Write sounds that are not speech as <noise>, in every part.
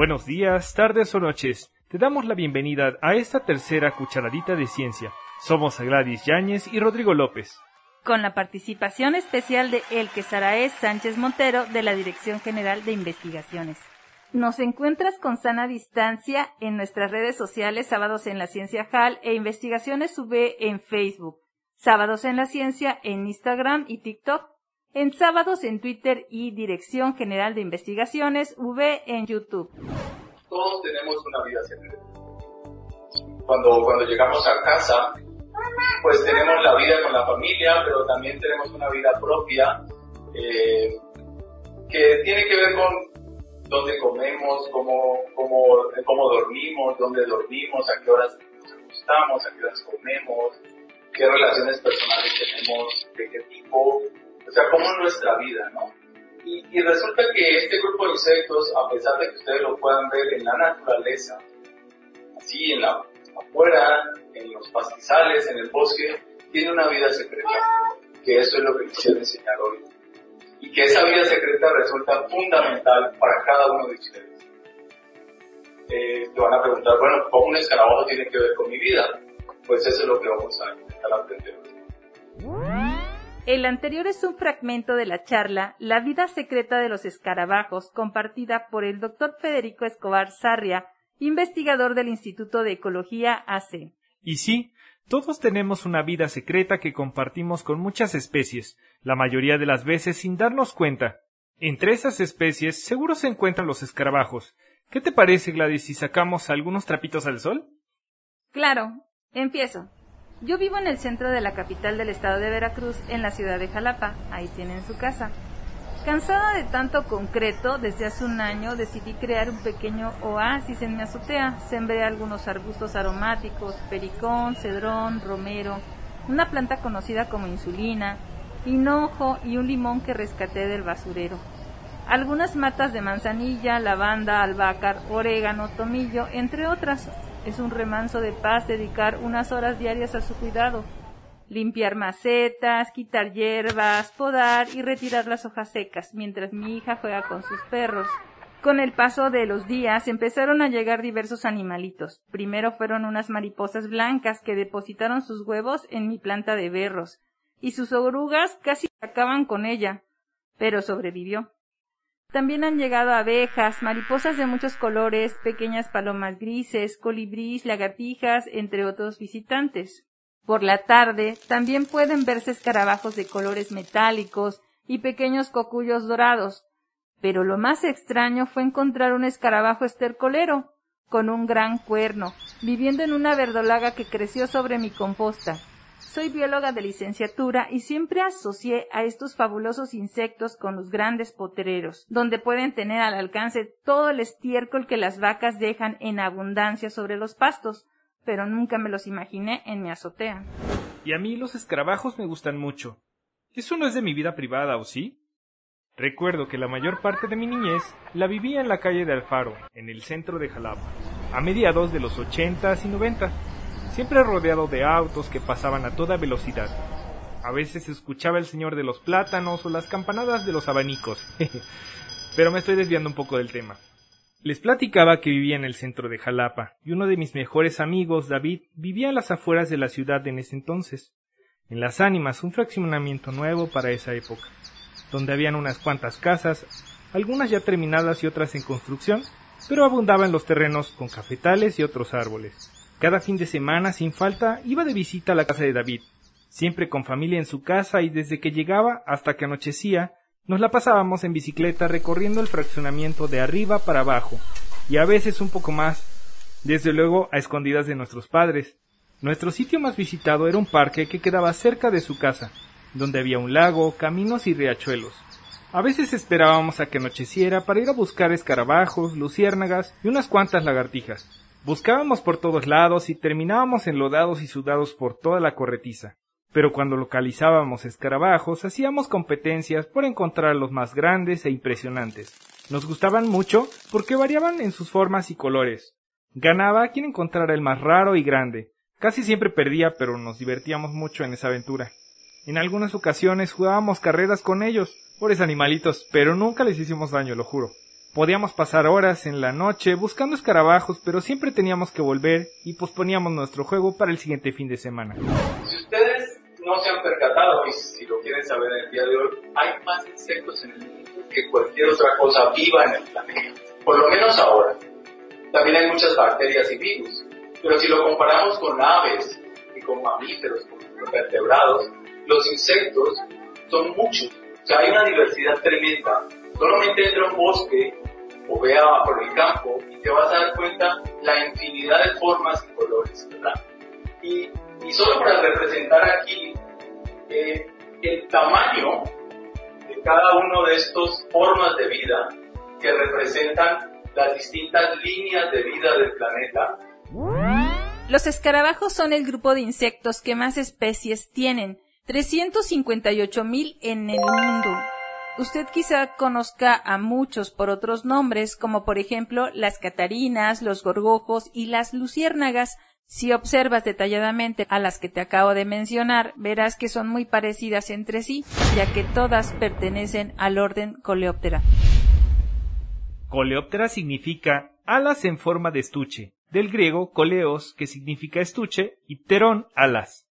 Buenos días, tardes o noches. Te damos la bienvenida a esta tercera cucharadita de ciencia. Somos Gladys Yáñez y Rodrigo López. Con la participación especial de Elke Saraes Sánchez Montero de la Dirección General de Investigaciones. Nos encuentras con sana distancia en nuestras redes sociales Sábados en la Ciencia HAL e Investigaciones UV en Facebook, Sábados en la Ciencia en Instagram y TikTok, en Sábados en Twitter y Dirección General de Investigaciones V en YouTube. Todos tenemos una vida secreta. Cuando, cuando llegamos a casa, pues tenemos la vida con la familia, pero también tenemos una vida propia eh, que tiene que ver con dónde comemos, cómo, cómo, cómo dormimos, dónde dormimos, a qué horas nos acostamos, a qué horas comemos, qué relaciones personales tenemos, de qué tipo, o sea, cómo es nuestra vida, ¿no? Y, resulta que este grupo de insectos, a pesar de que ustedes lo puedan ver en la naturaleza, así en la afuera, en los pastizales, en el bosque, tiene una vida secreta, que eso es lo que quisiera enseñar hoy. Y que esa vida secreta resulta fundamental para cada uno de ustedes. Eh, te van a preguntar, bueno, ¿cómo un escarabajo tiene que ver con mi vida? Pues eso es lo que vamos a intentar aprender El anterior es un fragmento de la charla La vida secreta de los escarabajos, compartida por el doctor Federico Escobar Sarria, investigador del Instituto de Ecología AC. Y sí, todos tenemos una vida secreta que compartimos con muchas especies, la mayoría de las veces sin darnos cuenta. Entre esas especies seguro se encuentran los escarabajos. ¿Qué te parece, Gladys, si sacamos algunos trapitos al sol? Claro, empiezo. Yo vivo en el centro de la capital del estado de Veracruz, en la ciudad de Jalapa. Ahí tienen su casa. Cansada de tanto concreto, desde hace un año decidí crear un pequeño oasis en mi azotea. Sembré algunos arbustos aromáticos, pericón, cedrón, romero, una planta conocida como insulina, hinojo y un limón que rescaté del basurero. Algunas matas de manzanilla, lavanda, albácar, orégano, tomillo, entre otras. Es un remanso de paz dedicar unas horas diarias a su cuidado limpiar macetas, quitar hierbas, podar y retirar las hojas secas, mientras mi hija juega con sus perros. Con el paso de los días empezaron a llegar diversos animalitos. Primero fueron unas mariposas blancas que depositaron sus huevos en mi planta de berros, y sus orugas casi acaban con ella, pero sobrevivió. También han llegado abejas, mariposas de muchos colores, pequeñas palomas grises, colibrís, lagartijas, entre otros visitantes. Por la tarde también pueden verse escarabajos de colores metálicos y pequeños cocuyos dorados, pero lo más extraño fue encontrar un escarabajo estercolero, con un gran cuerno, viviendo en una verdolaga que creció sobre mi composta. Soy bióloga de licenciatura y siempre asocié a estos fabulosos insectos con los grandes potreros, donde pueden tener al alcance todo el estiércol que las vacas dejan en abundancia sobre los pastos, pero nunca me los imaginé en mi azotea. Y a mí los escarabajos me gustan mucho. Eso no es de mi vida privada, ¿o sí? Recuerdo que la mayor parte de mi niñez la vivía en la calle de Alfaro, en el centro de Jalapa, a mediados de los ochentas y noventas, siempre rodeado de autos que pasaban a toda velocidad. A veces escuchaba el señor de los plátanos o las campanadas de los abanicos. <laughs> Pero me estoy desviando un poco del tema. Les platicaba que vivía en el centro de Jalapa, y uno de mis mejores amigos, David, vivía en las afueras de la ciudad en ese entonces. En Las Ánimas, un fraccionamiento nuevo para esa época, donde habían unas cuantas casas, algunas ya terminadas y otras en construcción, pero abundaban los terrenos con cafetales y otros árboles. Cada fin de semana, sin falta, iba de visita a la casa de David, siempre con familia en su casa y desde que llegaba hasta que anochecía, nos la pasábamos en bicicleta recorriendo el fraccionamiento de arriba para abajo, y a veces un poco más, desde luego a escondidas de nuestros padres. Nuestro sitio más visitado era un parque que quedaba cerca de su casa, donde había un lago, caminos y riachuelos. A veces esperábamos a que anocheciera para ir a buscar escarabajos, luciérnagas y unas cuantas lagartijas. Buscábamos por todos lados y terminábamos enlodados y sudados por toda la corretiza pero cuando localizábamos escarabajos hacíamos competencias por encontrar los más grandes e impresionantes. Nos gustaban mucho porque variaban en sus formas y colores. Ganaba quien encontrara el más raro y grande. Casi siempre perdía, pero nos divertíamos mucho en esa aventura. En algunas ocasiones jugábamos carreras con ellos, pobres animalitos, pero nunca les hicimos daño, lo juro. Podíamos pasar horas en la noche buscando escarabajos, pero siempre teníamos que volver y posponíamos nuestro juego para el siguiente fin de semana. Si ustedes no se han percatado, y si lo quieren saber el día de hoy, hay más insectos en el mundo que cualquier otra cosa viva en el planeta. Por lo menos ahora. También hay muchas bacterias y virus. Pero si lo comparamos con aves y con mamíferos, con vertebrados, los insectos son muchos. O sea, hay una diversidad tremenda. Solamente entra un bosque o vea por el campo y te vas a dar cuenta la infinidad de formas y colores. Y, y solo para representar aquí eh, el tamaño de cada uno de estos formas de vida que representan las distintas líneas de vida del planeta. Los escarabajos son el grupo de insectos que más especies tienen, 358 mil en el mundo. Usted quizá conozca a muchos por otros nombres, como por ejemplo las catarinas, los gorgojos y las luciérnagas. Si observas detalladamente a las que te acabo de mencionar, verás que son muy parecidas entre sí, ya que todas pertenecen al orden Coleóptera. Coleóptera significa alas en forma de estuche, del griego coleos, que significa estuche, y pterón, alas.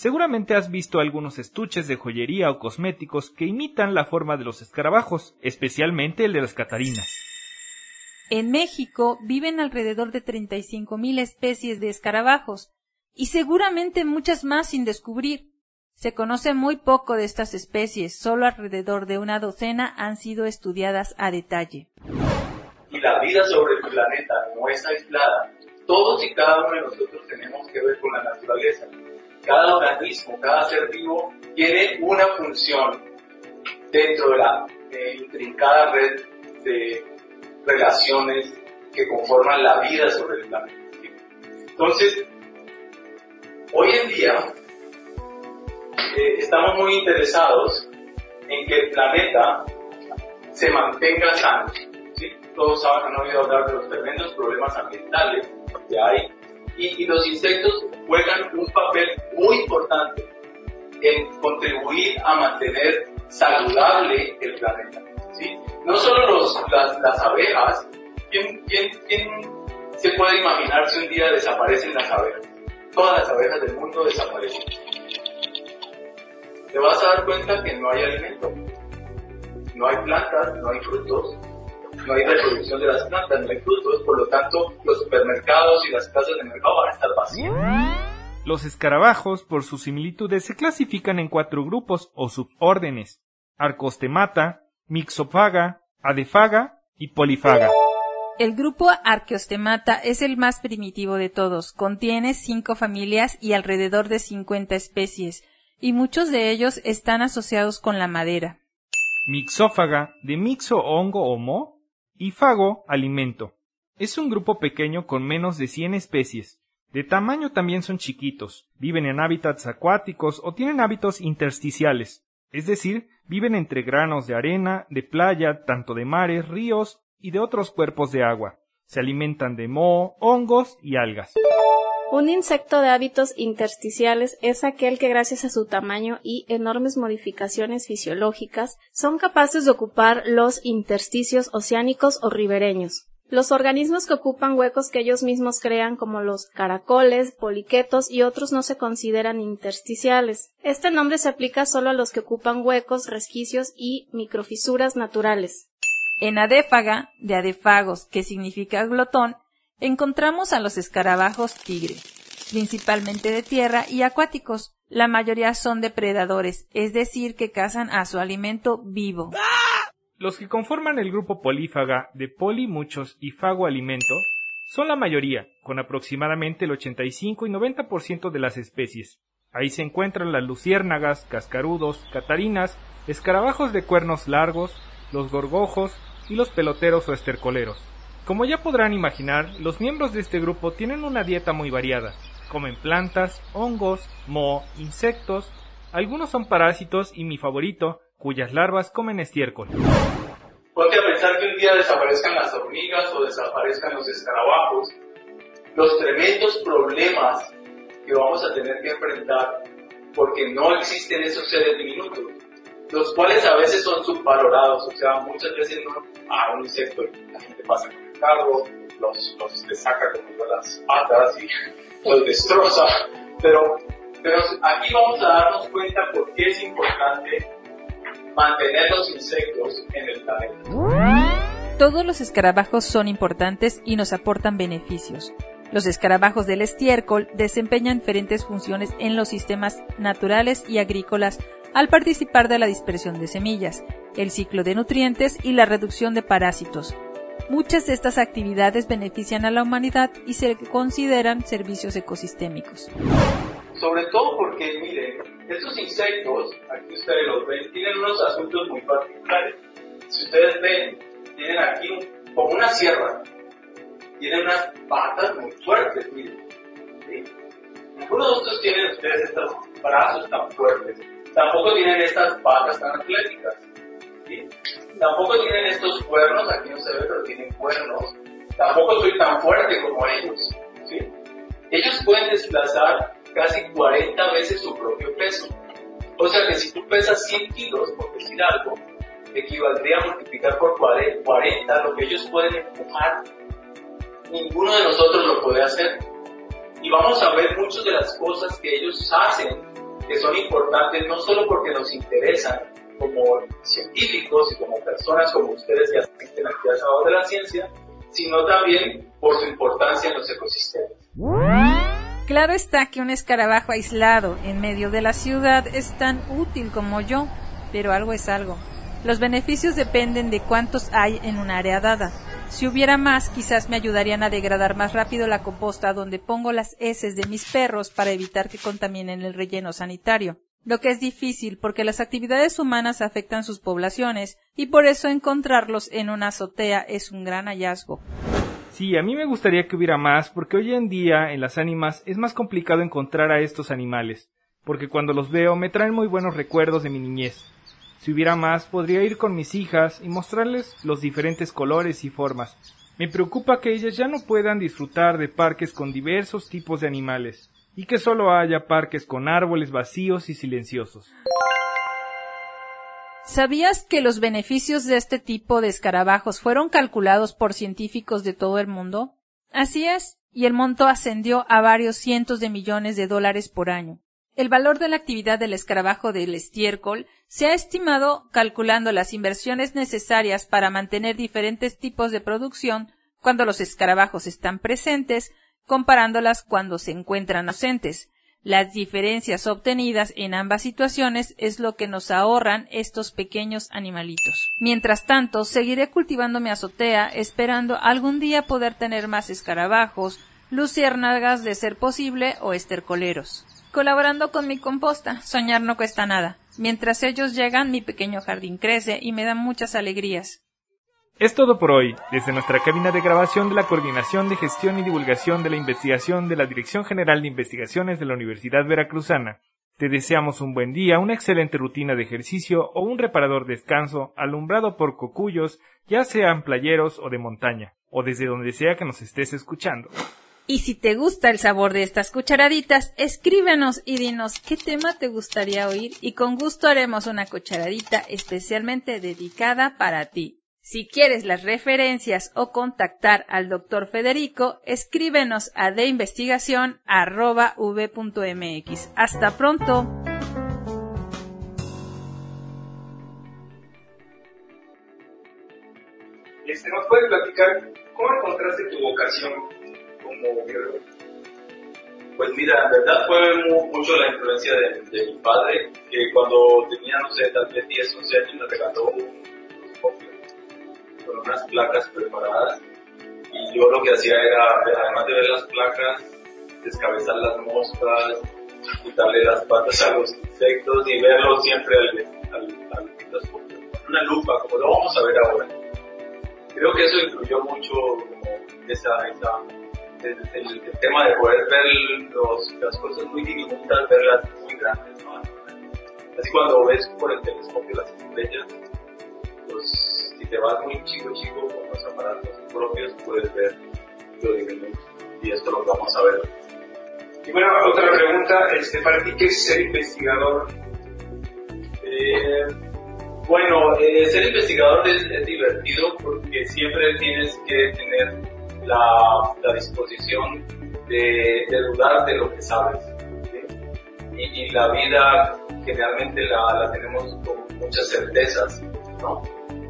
Seguramente has visto algunos estuches de joyería o cosméticos que imitan la forma de los escarabajos, especialmente el de las catarinas. En México viven alrededor de 35.000 especies de escarabajos y seguramente muchas más sin descubrir. Se conoce muy poco de estas especies, solo alrededor de una docena han sido estudiadas a detalle y la vida sobre el planeta no es aislada, todos y cada uno de nosotros tenemos que ver con la naturaleza. Cada organismo, cada ser vivo tiene una función dentro de la intrincada red de relaciones que conforman la vida sobre el planeta. Entonces, hoy en día eh, estamos muy interesados en que el planeta se mantenga sano todos han oído hablar de los tremendos problemas ambientales que hay y, los insectos juegan un papel muy importante en contribuir a mantener saludable el planeta. ¿sí? No solo los, las, abejas, ¿quién, quién, quién se puede imaginar si un día desaparecen las abejas? Todas las abejas del mundo desaparecen. Te vas a dar cuenta que no hay alimento, no hay plantas, no hay frutos, no hay reproducción de las plantas, no hay frutos, por lo tanto los supermercados y las casas de mercado van a estar vacías. Los escarabajos, por sus similitudes, se clasifican en cuatro grupos o subórdenes: Arcostemata, Mixofaga, Adefaga y Polifaga. El grupo Arqueostemata es el más primitivo de todos. Contiene cinco familias y alrededor de 50 especies, y muchos de ellos están asociados con la madera. Mixófaga, de mixo hongo o mo, y fago, alimento. Es un grupo pequeño con menos de 100 especies. De tamaño también son chiquitos, viven en hábitats acuáticos o tienen hábitos intersticiales, es decir, viven entre granos de arena, de playa, tanto de mares, ríos y de otros cuerpos de agua. Se alimentan de moho, hongos y algas. Un insecto de hábitos intersticiales es aquel que gracias a su tamaño y enormes modificaciones fisiológicas son capaces de ocupar los intersticios oceánicos o ribereños. Los organismos que ocupan huecos que ellos mismos crean como los caracoles, poliquetos y otros no se consideran intersticiales. Este nombre se aplica solo a los que ocupan huecos, resquicios y microfisuras naturales. En adéfaga, de adefagos, que significa glotón, encontramos a los escarabajos tigre, principalmente de tierra y acuáticos. La mayoría son depredadores, es decir, que cazan a su alimento vivo. Los que conforman el grupo polífaga de poli muchos y fago alimento son la mayoría, con aproximadamente el 85 y 90% de las especies. Ahí se encuentran las luciérnagas, cascarudos, catarinas, escarabajos de cuernos largos, los gorgojos y los peloteros o estercoleros. Como ya podrán imaginar, los miembros de este grupo tienen una dieta muy variada. Comen plantas, hongos, moho, insectos, algunos son parásitos y mi favorito, cuyas larvas comen estiércol. Ponte a pensar que un día desaparezcan las hormigas o desaparezcan los escarabajos. Los tremendos problemas que vamos a tener que enfrentar porque no existen esos seres diminutos. los cuales a veces son subvalorados, o sea, muchas veces no, a un insecto la gente pasa carro, los, los saca como las patas y <laughs> los destroza, pero, pero aquí vamos a darnos cuenta por qué es importante mantener los insectos en el planeta. Todos los escarabajos son importantes y nos aportan beneficios. Los escarabajos del estiércol desempeñan diferentes funciones en los sistemas naturales y agrícolas al participar de la dispersión de semillas, el ciclo de nutrientes y la reducción de parásitos. Muchas de estas actividades benefician a la humanidad y se consideran servicios ecosistémicos. Sobre todo porque, miren, estos insectos, aquí ustedes los ven, tienen unos asuntos muy particulares. Si ustedes ven, tienen aquí como una sierra, tienen unas patas muy fuertes, miren. Ninguno de estos tienen ustedes estos brazos tan fuertes. Tampoco tienen estas patas tan atléticas. Tampoco tienen estos cuernos, aquí no se ve, pero tienen cuernos. Tampoco soy tan fuerte como ellos. Ellos pueden desplazar casi 40 veces su propio peso. O sea que si tú pesas 100 kilos, por decir algo, equivaldría a multiplicar por 40 lo que ellos pueden empujar. Ninguno de nosotros lo puede hacer. Y vamos a ver muchas de las cosas que ellos hacen que son importantes no solo porque nos interesan como científicos y como personas como ustedes que asisten aquí al de la ciencia, sino también por su importancia en los ecosistemas. Claro está que un escarabajo aislado en medio de la ciudad es tan útil como yo, pero algo es algo. Los beneficios dependen de cuántos hay en un área dada. Si hubiera más, quizás me ayudarían a degradar más rápido la composta donde pongo las heces de mis perros para evitar que contaminen el relleno sanitario. Lo que es difícil porque las actividades humanas afectan sus poblaciones y por eso encontrarlos en una azotea es un gran hallazgo. Sí, a mí me gustaría que hubiera más porque hoy en día en las ánimas es más complicado encontrar a estos animales, porque cuando los veo me traen muy buenos recuerdos de mi niñez. Si hubiera más, podría ir con mis hijas y mostrarles los diferentes colores y formas. Me preocupa que ellas ya no puedan disfrutar de parques con diversos tipos de animales, y que solo haya parques con árboles vacíos y silenciosos. ¿Sabías que los beneficios de este tipo de escarabajos fueron calculados por científicos de todo el mundo? Así es, y el monto ascendió a varios cientos de millones de dólares por año. El valor de la actividad del escarabajo del estiércol se ha estimado calculando las inversiones necesarias para mantener diferentes tipos de producción cuando los escarabajos están presentes, comparándolas cuando se encuentran ausentes. Las diferencias obtenidas en ambas situaciones es lo que nos ahorran estos pequeños animalitos. Mientras tanto, seguiré cultivando mi azotea esperando algún día poder tener más escarabajos, luciérnagas de ser posible o estercoleros colaborando con mi composta. Soñar no cuesta nada. Mientras ellos llegan, mi pequeño jardín crece y me da muchas alegrías. Es todo por hoy, desde nuestra cabina de grabación de la Coordinación de Gestión y Divulgación de la Investigación de la Dirección General de Investigaciones de la Universidad Veracruzana. Te deseamos un buen día, una excelente rutina de ejercicio o un reparador descanso alumbrado por cocuyos, ya sean playeros o de montaña, o desde donde sea que nos estés escuchando. Y si te gusta el sabor de estas cucharaditas, escríbenos y dinos qué tema te gustaría oír y con gusto haremos una cucharadita especialmente dedicada para ti. Si quieres las referencias o contactar al doctor Federico, escríbenos a deinvestigación.v.mx. Hasta pronto. Este, ¿Nos puedes platicar cómo encontraste tu vocación pues mira, en verdad fue mucho la influencia de, mi padre, que cuando tenía, no sé, tal vez 10, 11 años me regaló un con unas placas preparadas y yo lo que hacía era, además de ver las placas, descabezar las moscas, quitarle las patas a los insectos y verlo siempre al, al, una lupa, como lo vamos a ver ahora. Creo que eso influyó mucho esa, esa el, el, tema de poder ver los, las cosas muy diminutas, verlas muy grandes, ¿no? Así cuando ves por el telescopio las estrellas, pues si te vas muy chico chico con los aparatos propios puedes ver lo diminuto y esto lo vamos a ver. Y bueno, otra pregunta, este, para ti, ¿qué es ser investigador? Eh, Bueno, eh, ser investigador es, divertido porque siempre tienes que tener la, disposición de, dudar de lo que sabes. Y, la vida generalmente la, la, tenemos con muchas certezas, ¿no?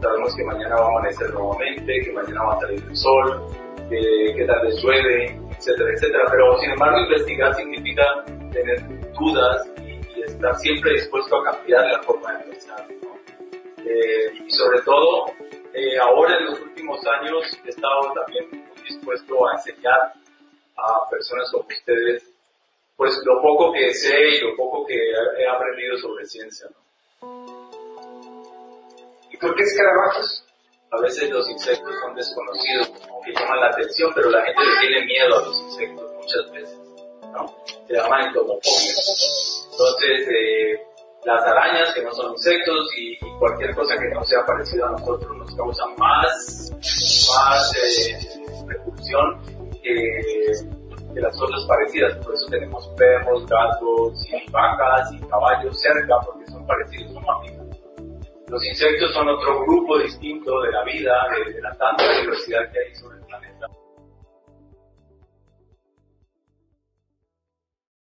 Sabemos que mañana va a amanecer nuevamente, que mañana va a salir el sol, que, que tal vez llueve, etcétera, etcétera. Pero sin embargo investigar significa tener dudas y, estar siempre dispuesto a cambiar la forma de pensar. Eh, y sobre todo, eh, ahora en los últimos años he estado también muy dispuesto a enseñar a personas como ustedes pues lo poco que sé y lo poco que he aprendido sobre ciencia. ¿Y por qué escarabajos? A veces los insectos son desconocidos, que llaman la atención, pero la gente le tiene miedo a los insectos muchas veces. ¿no? Se llaman entomofobias. Entonces, eh, las arañas, que no son insectos, y, cualquier cosa que no sea parecida a nosotros, nos causa más, más eh, repulsión que, que, las cosas parecidas. Por eso tenemos perros, gatos, y vacas y caballos cerca, porque son parecidos, son amigos. Los insectos son otro grupo distinto de la vida, de, la tanta diversidad que hay sobre el planeta.